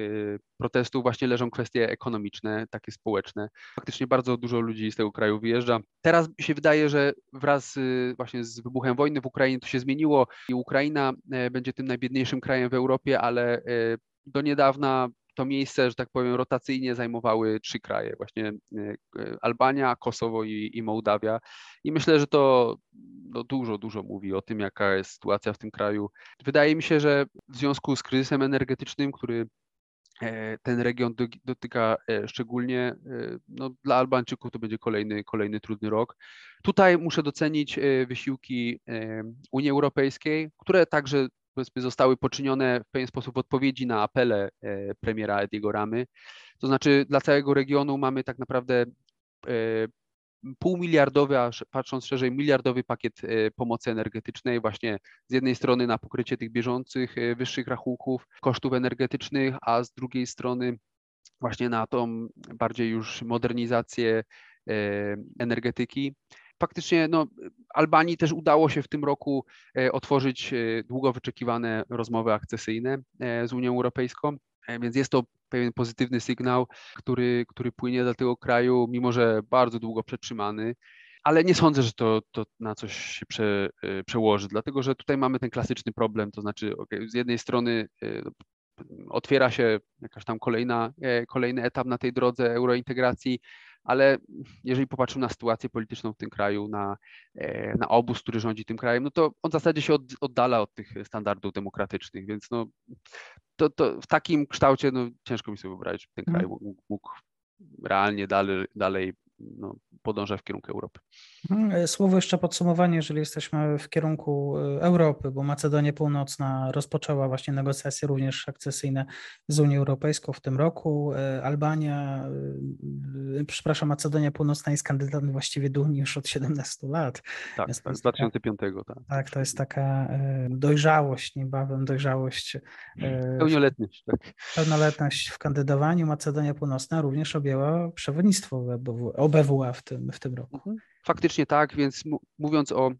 protestów właśnie leżą kwestie ekonomiczne, takie społeczne. Faktycznie bardzo dużo ludzi z tego kraju wyjeżdża. Teraz się wydaje, że wraz właśnie z wybuchem wojny w Ukrainie to się zmieniło i Ukraina e, będzie tym najbiedniejszym krajem w Europie, ale do niedawna to miejsce, że tak powiem, rotacyjnie zajmowały trzy kraje, właśnie e, Albania, Kosowo i, i Mołdawia. I myślę, że to no, dużo, dużo mówi o tym, jaka jest sytuacja w tym kraju. Wydaje mi się, że w związku z kryzysem energetycznym, który e, ten region dotyka e, szczególnie, no, dla Albańczyków to będzie kolejny, kolejny trudny rok. Tutaj muszę docenić wysiłki Unii Europejskiej, które także powiedzmy, zostały poczynione w pewien sposób odpowiedzi na apele e, premiera Ediego Ramy. To znaczy dla całego regionu mamy tak naprawdę e, półmiliardowy, a patrząc szerzej, miliardowy pakiet e, pomocy energetycznej, właśnie z jednej strony na pokrycie tych bieżących wyższych rachunków kosztów energetycznych, a z drugiej strony właśnie na tą bardziej już modernizację energetyki faktycznie no, Albanii też udało się w tym roku e, otworzyć e, długo wyczekiwane rozmowy akcesyjne e, z Unią Europejską. Więc jest to pewien pozytywny sygnał, który, który płynie dla tego kraju, mimo że bardzo długo przetrzymany ale nie sądzę, że to, to na coś się prze, przełoży, dlatego że tutaj mamy ten klasyczny problem, to znaczy okay, z jednej strony otwiera się jakaś tam kolejna, kolejny etap na tej drodze eurointegracji, ale jeżeli popatrzymy na sytuację polityczną w tym kraju, na, e, na obóz, który rządzi tym krajem, no to on w zasadzie się oddala od tych standardów demokratycznych, więc no, to, to w takim kształcie no, ciężko mi sobie wyobrazić, że ten kraj mhm. mógł, mógł realnie dalej, dalej no, podąża w kierunku Europy. Mhm. E, słowo jeszcze podsumowanie, jeżeli jesteśmy w kierunku e, Europy, bo Macedonia Północna rozpoczęła właśnie negocjacje również akcesyjne z Unią Europejską w tym roku. E, Albania, przepraszam, Macedonia Północna jest kandydatem właściwie do Unii już od 17 lat. Tak, z 2005. Tak. tak, to jest taka dojrzałość, niebawem dojrzałość. Pełnoletność, tak. Pełnoletność w kandydowaniu. Macedonia Północna również objęła przewodnictwo OBWE w tym, w tym roku. Mhm. Faktycznie tak, więc mówiąc o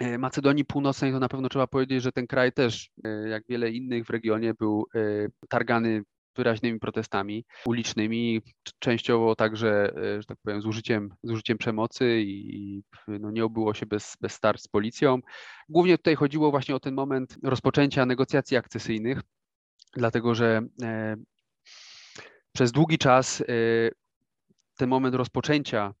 e, Macedonii Północnej, to na pewno trzeba powiedzieć, że ten kraj też, e, jak wiele innych w regionie, był e, targany wyraźnymi protestami ulicznymi, częściowo także, że tak powiem, z użyciem, z użyciem przemocy i no, nie obyło się bez, bez starć z policją. Głównie tutaj chodziło właśnie o ten moment rozpoczęcia negocjacji akcesyjnych, dlatego że przez długi czas ten moment rozpoczęcia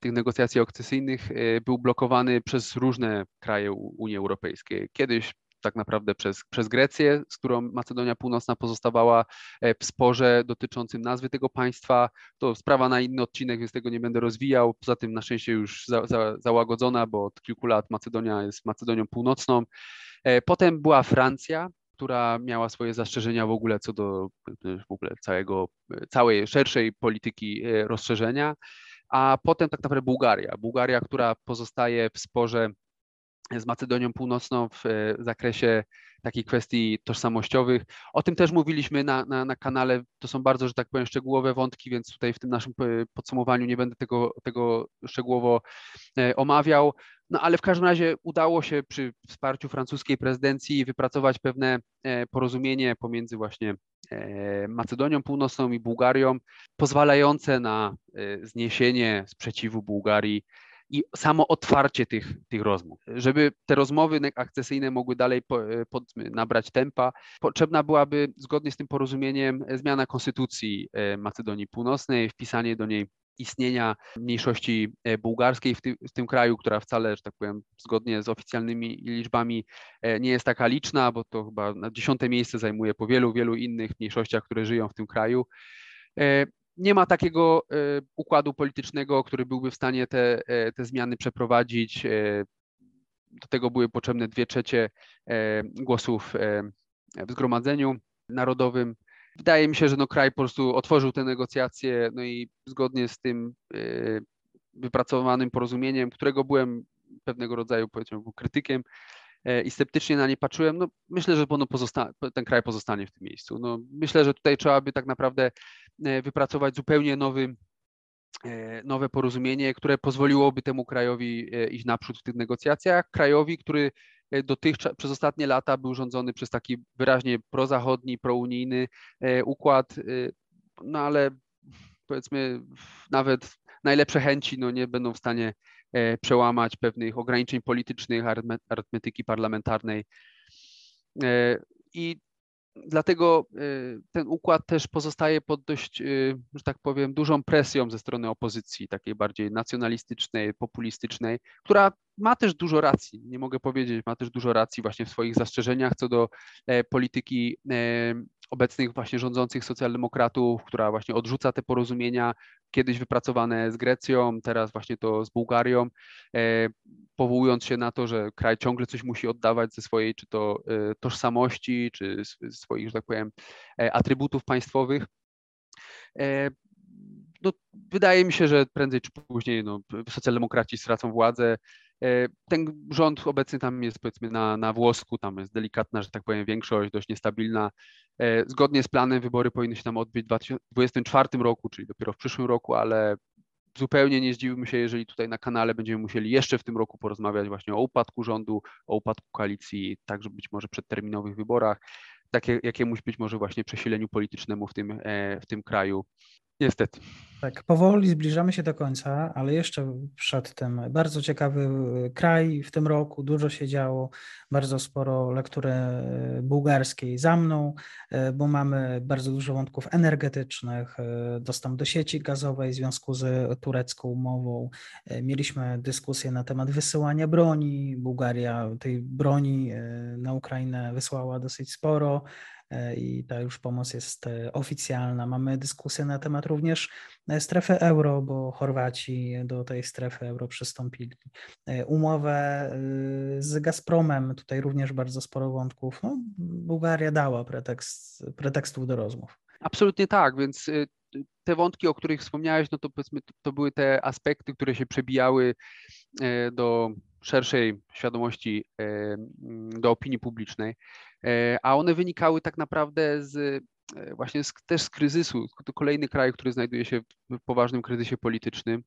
tych negocjacji akcesyjnych był blokowany przez różne kraje Unii Europejskiej. Kiedyś tak naprawdę przez, przez Grecję, z którą Macedonia Północna pozostawała e, w sporze dotyczącym nazwy tego państwa. To sprawa na inny odcinek, więc tego nie będę rozwijał. Poza tym na szczęście już za, za, załagodzona, bo od kilku lat Macedonia jest Macedonią Północną. E, potem była Francja, która miała swoje zastrzeżenia w ogóle co do w ogóle całego, całej szerszej polityki e, rozszerzenia, a potem tak naprawdę Bułgaria. Bułgaria, która pozostaje w sporze z Macedonią Północną w e, zakresie takich kwestii tożsamościowych. O tym też mówiliśmy na, na, na, kanale. To są bardzo, że tak powiem, szczegółowe wątki, więc tutaj w tym naszym e, podsumowaniu nie będę tego, tego szczegółowo e, omawiał. No ale w każdym razie udało się przy wsparciu francuskiej prezydencji wypracować pewne porozumienie pomiędzy właśnie Macedonią Północną i Bułgarią, pozwalające na zniesienie sprzeciwu Bułgarii i samo otwarcie tych, tych rozmów. Żeby te rozmowy akcesyjne mogły dalej po, e, pod, nabrać tempa, potrzebna byłaby zgodnie z tym porozumieniem zmiana konstytucji e, Macedonii Północnej, wpisanie do niej istnienia mniejszości e, bułgarskiej w, ty, w, tym kraju, która wcale, że tak powiem, zgodnie z oficjalnymi liczbami nie jest taka liczna, bo to chyba na dziesiąte miejsce zajmuje po wielu, wielu innych mniejszościach, które żyją w tym kraju nie ma takiego e, układu politycznego, który byłby w stanie te, e, te zmiany przeprowadzić. E, do tego były potrzebne dwie trzecie głosów w Zgromadzeniu Narodowym. Wydaje mi się, że no kraj po prostu otworzył te negocjacje, no i zgodnie z tym wypracowanym porozumieniem, którego byłem pewnego rodzaju, powiedzmy, krytykiem, i sceptycznie na nie patrzyłem, no myślę, że ten kraj pozostanie w tym miejscu. No, myślę, że tutaj trzeba by tak naprawdę wypracować zupełnie nowy, e, nowe porozumienie, które pozwoliłoby temu krajowi e, iść naprzód w tych negocjacjach. Krajowi, który dotychczas przez ostatnie lata był rządzony przez taki wyraźnie prozachodni, prounijny układ, no ale powiedzmy nawet najlepsze chęci no, nie będą w stanie przełamać pewnych ograniczeń politycznych, arytmetyki parlamentarnej. I Dlatego y, ten układ też pozostaje pod dość, y, że tak powiem, dużą presją ze strony opozycji, takiej bardziej nacjonalistycznej, populistycznej, która ma też dużo racji, nie mogę powiedzieć, ma też dużo racji właśnie w swoich zastrzeżeniach co do e, polityki e, obecnych właśnie rządzących socjaldemokratów, która właśnie odrzuca te porozumienia, kiedyś wypracowane z Grecją, teraz właśnie to z Bułgarią, e, powołując się na to, że kraj ciągle coś musi oddawać ze swojej czy to tożsamości, czy swoich, że tak powiem, atrybutów państwowych no, wydaje mi się, że prędzej czy później no, socjaldemokraci stracą władzę. E, ten rząd obecny tam jest powiedzmy na, na włosku, tam jest delikatna, że tak powiem, większość, dość niestabilna. E, zgodnie z planem wybory powinny się tam odbyć w 2024 roku, czyli dopiero w przyszłym roku, ale zupełnie nie zdziwiłbym się, jeżeli tutaj na kanale będziemy musieli jeszcze w tym roku porozmawiać właśnie o upadku rządu, o upadku koalicji, także być może przedterminowych wyborach, takie, jakiemuś być może właśnie przesileniu politycznemu w tym, e, w tym kraju. Niestety. Tak, powoli zbliżamy się do końca, ale jeszcze przed tym bardzo ciekawy kraj w tym roku, dużo się działo, bardzo sporo lektury bułgarskiej za mną, e, bo mamy bardzo dużo wątków energetycznych, e, dostęp do sieci gazowej w związku z turecką umową. E, mieliśmy dyskusję na temat wysyłania broni. Bułgaria tej broni na Ukrainę wysłała dosyć sporo. E, i ta już pomoc jest e, oficjalna. Mamy dyskusję na temat również e, strefy euro, bo Chorwaci do tej strefy euro przystąpili. Umowę z Gazpromem, tutaj również bardzo sporo wątków. No, Bułgaria dała pretekst, pretekstów do rozmów. Absolutnie tak, więc te wątki, o których wspomniałeś, no to powiedzmy, to były te aspekty, które się przebijały do szerszej świadomości, do opinii publicznej. E, a one wynikały tak naprawdę z e, właśnie z, też z kryzysu. To kolejny kraj, który znajduje się w poważnym kryzysie politycznym,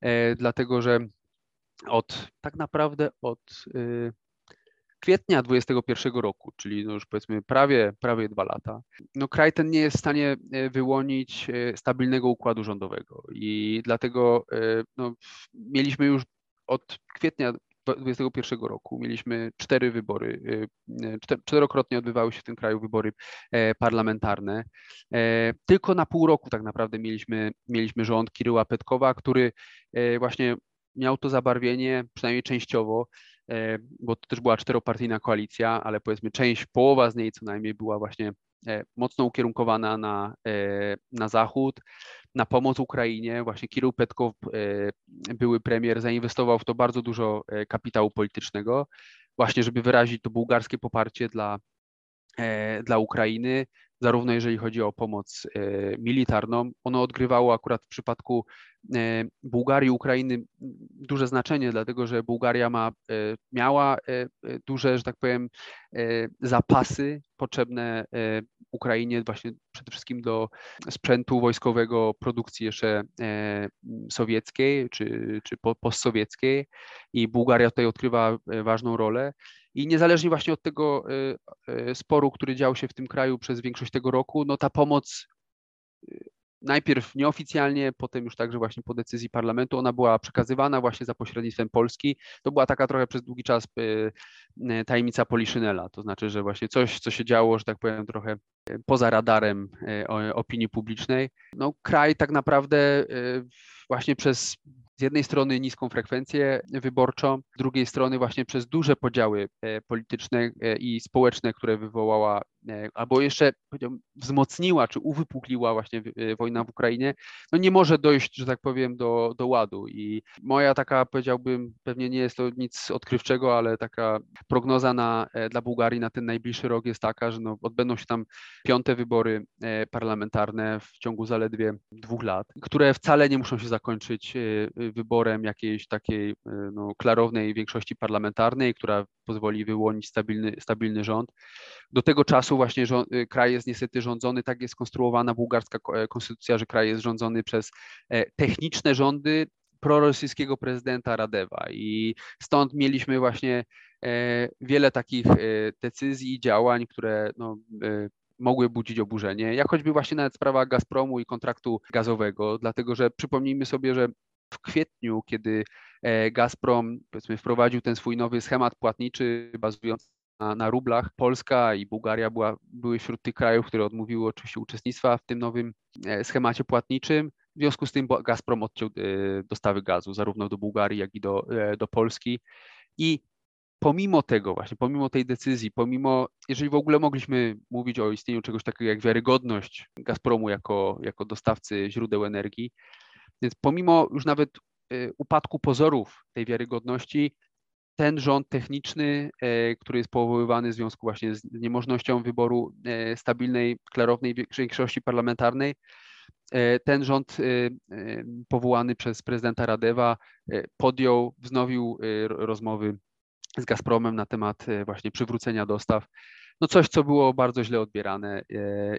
e, dlatego że od tak naprawdę od kwietnia 2021 roku, czyli no już powiedzmy prawie, prawie dwa lata, no kraj ten nie jest w stanie wyłonić stabilnego układu rządowego i dlatego no, mieliśmy już od kwietnia 2021 roku. Mieliśmy cztery wybory, czterokrotnie odbywały się w tym kraju wybory parlamentarne. Tylko na pół roku tak naprawdę mieliśmy, mieliśmy rząd Kiryła Petkowa, który właśnie miał to zabarwienie, przynajmniej częściowo, E, bo to też była czteropartyjna koalicja, ale powiedzmy część, połowa z niej co najmniej była właśnie e, mocno ukierunkowana na, e, na zachód, na pomoc Ukrainie. Właśnie Kirył Petkow, były premier, zainwestował w to bardzo dużo kapitału politycznego, właśnie żeby wyrazić to bułgarskie poparcie dla, dla Ukrainy, zarówno jeżeli chodzi o pomoc militarną. Ono odgrywało akurat w przypadku E, Bułgarii, Ukrainy duże znaczenie, dlatego że Bułgaria ma, e, miała e, duże, że tak powiem, zapasy potrzebne Ukrainie właśnie przede wszystkim do sprzętu wojskowego produkcji jeszcze sowieckiej czy, czy postsowieckiej i Bułgaria tutaj odgrywa ważną rolę. I niezależnie właśnie od tego sporu, który dział się w tym kraju przez większość tego roku, no ta pomoc najpierw nieoficjalnie, potem już także właśnie po decyzji parlamentu, ona była przekazywana właśnie za pośrednictwem Polski. To była taka trochę przez długi czas y, y, tajemnica Poliszynela, to znaczy, że właśnie coś, co się działo, że tak powiem, trochę y, poza radarem opinii publicznej. No kraj tak naprawdę właśnie przez z jednej strony niską frekwencję wyborczą, z drugiej strony właśnie przez duże podziały polityczne i społeczne, które wywołała, albo jeszcze wzmocniła czy uwypukliła właśnie wojna w Ukrainie, no nie może dojść, że tak powiem, do, do ładu. I moja taka, powiedziałbym, pewnie nie jest to nic odkrywczego, ale taka prognoza na, dla Bułgarii na ten najbliższy rok jest taka, że no, odbędą się tam piąte wybory parlamentarne w ciągu zaledwie dwóch lat, które wcale nie muszą się zakończyć wyborem jakiejś takiej e, no, klarownej większości parlamentarnej, która pozwoli wyłonić stabilny, stabilny rząd. Do tego czasu właśnie e, kraj jest niestety rządzony, tak jest skonstruowana bułgarska e, konstytucja, że kraj jest rządzony przez techniczne rządy prorosyjskiego prezydenta Radewa. I stąd mieliśmy właśnie wiele takich decyzji działań, które no, mogły budzić oburzenie, jak choćby właśnie nawet sprawa Gazpromu i kontraktu gazowego, dlatego że przypomnijmy sobie, że w kwietniu, kiedy e, Gazprom powiedzmy, wprowadził ten swój nowy schemat płatniczy bazujący na, rublach, Polska i Bułgaria była, były wśród tych krajów, które odmówiły oczywiście uczestnictwa w tym nowym e, schemacie płatniczym. W związku z tym Gazprom odciął e, dostawy gazu zarówno do Bułgarii, jak i do, do Polski. I pomimo tego właśnie, pomimo tej decyzji, pomimo, jeżeli w ogóle mogliśmy mówić o istnieniu czegoś takiego jak wiarygodność Gazpromu jako, jako dostawcy źródeł energii, więc pomimo już nawet upadku pozorów tej wiarygodności, ten rząd techniczny, e, który jest powoływany w związku właśnie z niemożnością wyboru e, stabilnej, klarownej większości parlamentarnej, e, ten rząd powołany przez prezydenta Radewa podjął, wznowił rozmowy z Gazpromem na temat właśnie przywrócenia dostaw no coś, co było bardzo źle odbierane.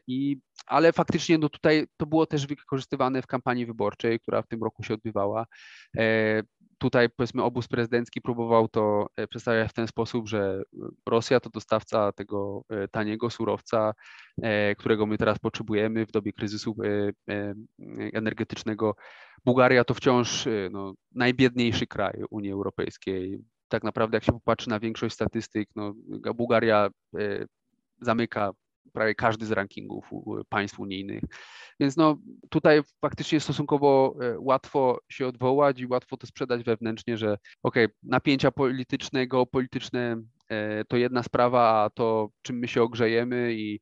I, ale faktycznie no tutaj to było też wykorzystywane w kampanii wyborczej, która w tym roku się odbywała. E, tutaj powiedzmy obóz prezydencki próbował to e, przedstawiać w ten sposób, że Rosja to dostawca tego taniego surowca, którego my teraz potrzebujemy w dobie kryzysu energetycznego. Bułgaria to wciąż no, najbiedniejszy kraj Unii Europejskiej tak naprawdę jak się popatrzy na większość statystyk, no, Bułgaria e, zamyka prawie każdy z rankingów państw unijnych. Więc no, tutaj faktycznie stosunkowo e, łatwo się odwołać i łatwo to sprzedać wewnętrznie, że okej, okay, napięcia polityczne, geopolityczne e, to jedna sprawa, a to czym my się ogrzejemy i,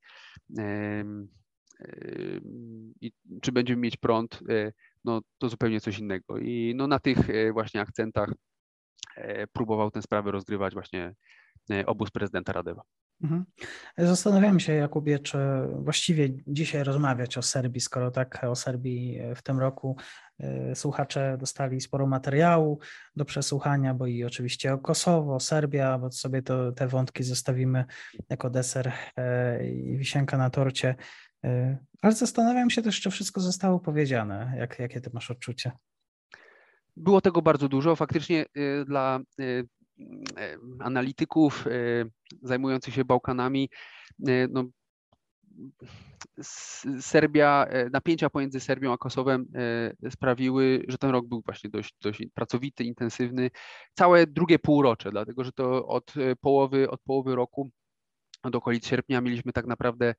i czy będziemy mieć prąd, no to zupełnie coś innego. I no na tych właśnie akcentach E, próbował tę sprawę rozgrywać właśnie e, obóz prezydenta Radewa. Mhm. Zastanawiam się, Jakubie, czy właściwie dzisiaj rozmawiać o Serbii, skoro tak o Serbii w tym roku e, słuchacze dostali sporo materiału do przesłuchania, bo i oczywiście o Kosowo, Serbia, bo sobie to, te wątki zostawimy jako deser i wisienka na torcie. Ale zastanawiam się też, czy wszystko zostało powiedziane. Jak, jakie ty masz odczucie? Było tego bardzo dużo. Faktycznie dla analityków zajmujących się Bałkanami, no, Serbia, napięcia pomiędzy Serbią a Kosowem sprawiły, że ten rok był właśnie dość, dość pracowity, intensywny. Całe drugie półrocze, dlatego że to od połowy, od połowy roku do okolic sierpnia mieliśmy tak naprawdę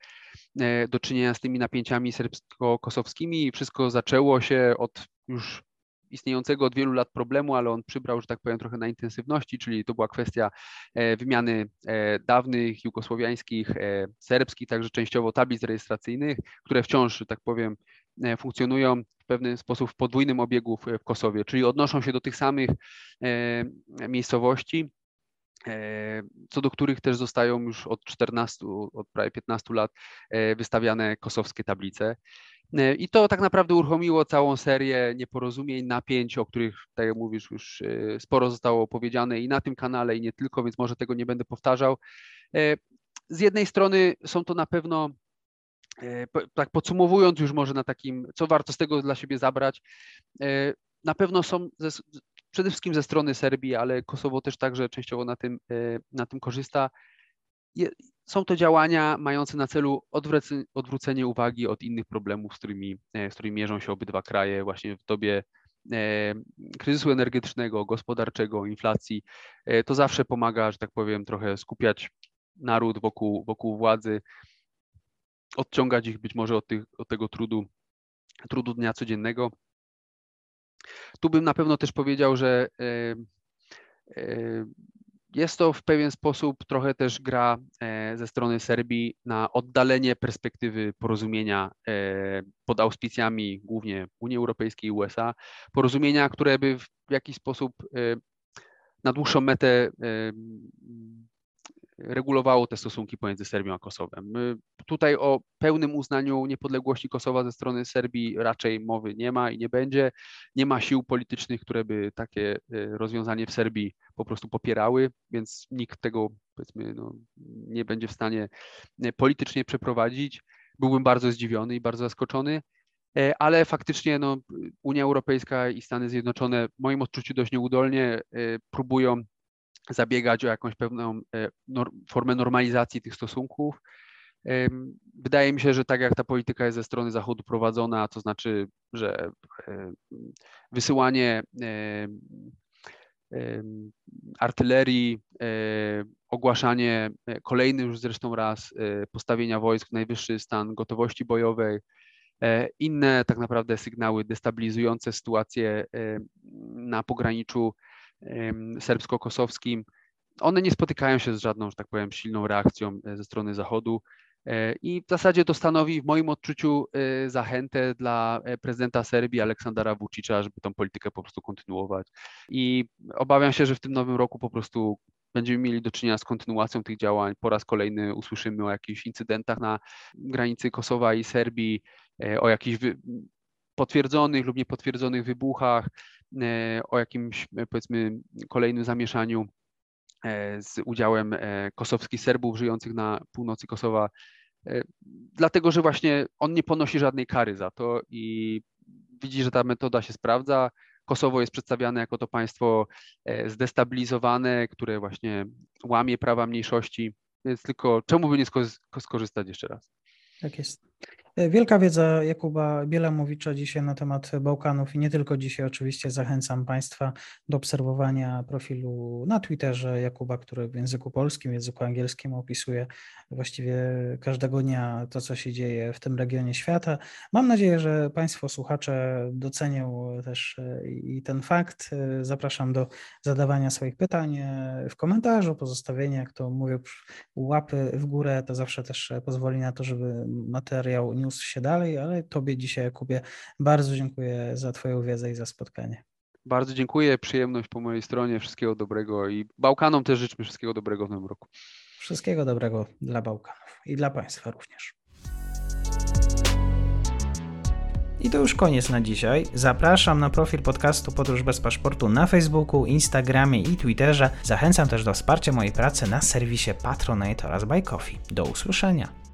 do czynienia z tymi napięciami serbsko-kosowskimi. Wszystko zaczęło się od już istniejącego od wielu lat problemu, ale on przybrał, że tak powiem, trochę na intensywności, czyli to była kwestia e, wymiany e, dawnych jugosłowiańskich, e, serbskich, także częściowo tablic rejestracyjnych, które wciąż, że tak powiem, funkcjonują w pewien sposób w podwójnym obiegu w Kosowie, czyli odnoszą się do tych samych miejscowości, co do których też zostają już od 14, od prawie 15 lat wystawiane kosowskie tablice. E, I to tak naprawdę uruchomiło całą serię nieporozumień, napięć, o których, tak jak mówisz, już e, sporo zostało powiedziane i na tym kanale, i nie tylko, więc może tego nie będę powtarzał. E, z jednej strony są to na pewno, tak podsumowując już może na takim, co warto z tego dla siebie zabrać, na pewno są przede wszystkim ze strony Serbii, ale Kosowo też także częściowo na tym, na tym korzysta są to działania mające na celu odwrócenie uwagi od innych problemów, z którymi, e, z którymi mierzą się obydwa kraje właśnie w dobie e, kryzysu energetycznego, gospodarczego, inflacji. E, to zawsze pomaga, że tak powiem, trochę skupiać naród wokół, wokół władzy, odciągać ich być może od, tych, od tego trudu, trudu dnia codziennego. Tu bym na pewno też powiedział, że jest to w pewien sposób trochę też gra e, ze strony Serbii na oddalenie perspektywy porozumienia e, pod auspicjami głównie Unii Europejskiej i USA. Porozumienia, które by w jakiś sposób e, na dłuższą metę regulowało te stosunki pomiędzy Serbią a Kosowem. Tutaj o pełnym uznaniu niepodległości Kosowa ze strony Serbii raczej mowy nie ma i nie będzie. Nie ma sił politycznych, które by takie e, rozwiązanie w Serbii po prostu popierały, więc nikt tego powiedzmy no, nie będzie w stanie e, politycznie przeprowadzić. Byłbym bardzo zdziwiony i bardzo zaskoczony e, ale faktycznie no, Unia Europejska i Stany Zjednoczone w moim odczuciu dość nieudolnie próbują zabiegać o jakąś pewną e, formę normalizacji tych stosunków. Wydaje mi się, że tak jak ta polityka jest ze strony Zachodu prowadzona, to znaczy, że e, wysyłanie artylerii, e, ogłaszanie kolejny już zresztą raz postawienia wojsk najwyższy stan gotowości bojowej, inne tak naprawdę sygnały destabilizujące sytuację na pograniczu serbsko-kosowskim, one nie spotykają się z żadną, że tak powiem, silną reakcją e, ze strony Zachodu. E, I w zasadzie to stanowi w moim odczuciu e, zachętę dla prezydenta Serbii Aleksandra Vučića, żeby tą politykę po prostu kontynuować. I obawiam się, że w tym nowym roku po prostu będziemy mieli do czynienia z kontynuacją tych działań. Po raz kolejny usłyszymy o jakichś incydentach na granicy Kosowa i Serbii, o jakichś potwierdzonych lub niepotwierdzonych wybuchach, o jakimś e, powiedzmy kolejnym zamieszaniu e, z udziałem kosowskich Serbów żyjących na północy Kosowa, dlatego że właśnie on nie ponosi żadnej kary za to i widzi, że ta metoda się sprawdza. Kosowo jest przedstawiane jako to państwo zdestabilizowane, które właśnie łamie prawa mniejszości, więc tylko czemu by nie skorzystać jeszcze raz? Tak jest. Wielka wiedza Jakuba Bielamowicza dzisiaj na temat Bałkanów i nie tylko dzisiaj. Oczywiście zachęcam Państwa do obserwowania profilu na Twitterze Jakuba, który w języku polskim, w języku angielskim opisuje właściwie każdego dnia to, co się dzieje w tym regionie świata. Mam nadzieję, że Państwo słuchacze docenią też i ten fakt. Zapraszam do zadawania swoich pytań w komentarzu, pozostawienia, jak to mówię, łapy w górę. To zawsze też pozwoli na to, żeby materiał nie niósł się dalej, ale Tobie dzisiaj, Jakubie, bardzo dziękuję za Twoją wiedzę i za spotkanie. Bardzo dziękuję, przyjemność po mojej stronie, wszystkiego dobrego i Bałkanom też życzmy wszystkiego dobrego w nowym roku. Wszystkiego dobrego dla Bałkanów i dla Państwa również. I to już koniec na dzisiaj. Zapraszam na profil podcastu Podróż bez paszportu na Facebooku, Instagramie i Twitterze. Zachęcam też do wsparcia mojej pracy na serwisie Patronite oraz Buy Coffee. Do usłyszenia.